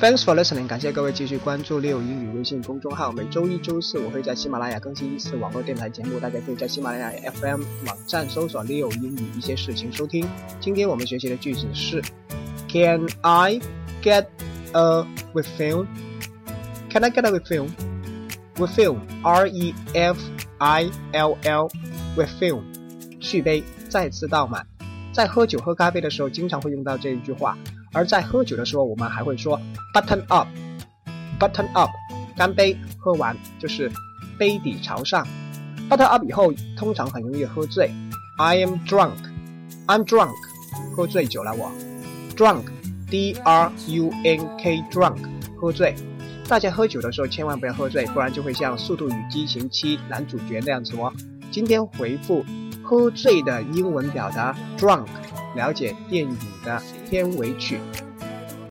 Thanks for listening，感谢各位继续关注六英语微信公众号。每周一、周四我会在喜马拉雅更新一次网络电台节目，大家可以在喜马拉雅 FM 网站搜索“六英语一些事情”收听。今天我们学习的句子是：Can I get a refill？Can I get a refill？Refill，R-E-F-I-L-L，refill，续杯，再次倒满。在喝酒、喝咖啡的时候，经常会用到这一句话。而在喝酒的时候，我们还会说 button up，button up，干杯，喝完就是杯底朝上。button up 以后，通常很容易喝醉。I am drunk，I'm drunk，喝醉酒了我。drunk，D R U N K，drunk，喝醉。大家喝酒的时候千万不要喝醉，不然就会像《速度与激情七》男主角那样子哦。今天回复喝醉的英文表达 drunk。了解电影的片尾曲。